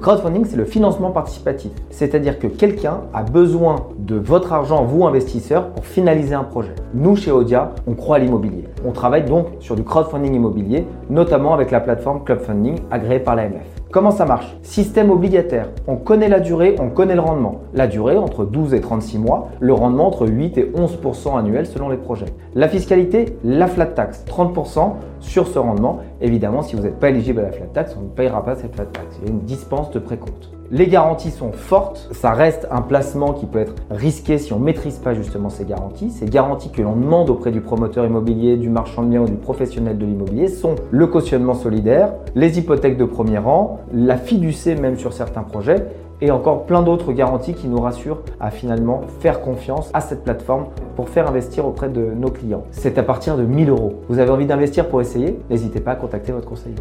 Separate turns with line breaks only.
crowdfunding, c'est le financement participatif. C'est-à-dire que quelqu'un a besoin de votre argent, vous investisseurs, pour finaliser un projet. Nous, chez Odia, on croit à l'immobilier. On travaille donc sur du crowdfunding immobilier, notamment avec la plateforme Club Funding agréée par l'AMF. Comment ça marche? Système obligataire. On connaît la durée, on connaît le rendement. La durée entre 12 et 36 mois, le rendement entre 8 et 11% annuel selon les projets. La fiscalité, la flat tax, 30% sur ce rendement. Évidemment, si vous n'êtes pas éligible à la flat tax, on ne payera pas cette flat tax. Il y a une dispense de précompte. Les garanties sont fortes, ça reste un placement qui peut être risqué si on ne maîtrise pas justement ces garanties. Ces garanties que l'on demande auprès du promoteur immobilier, du marchand de biens ou du professionnel de l'immobilier sont le cautionnement solidaire, les hypothèques de premier rang, la fiducie même sur certains projets et encore plein d'autres garanties qui nous rassurent à finalement faire confiance à cette plateforme pour faire investir auprès de nos clients. C'est à partir de 1000 euros. Vous avez envie d'investir pour essayer? N'hésitez pas à contacter votre conseiller.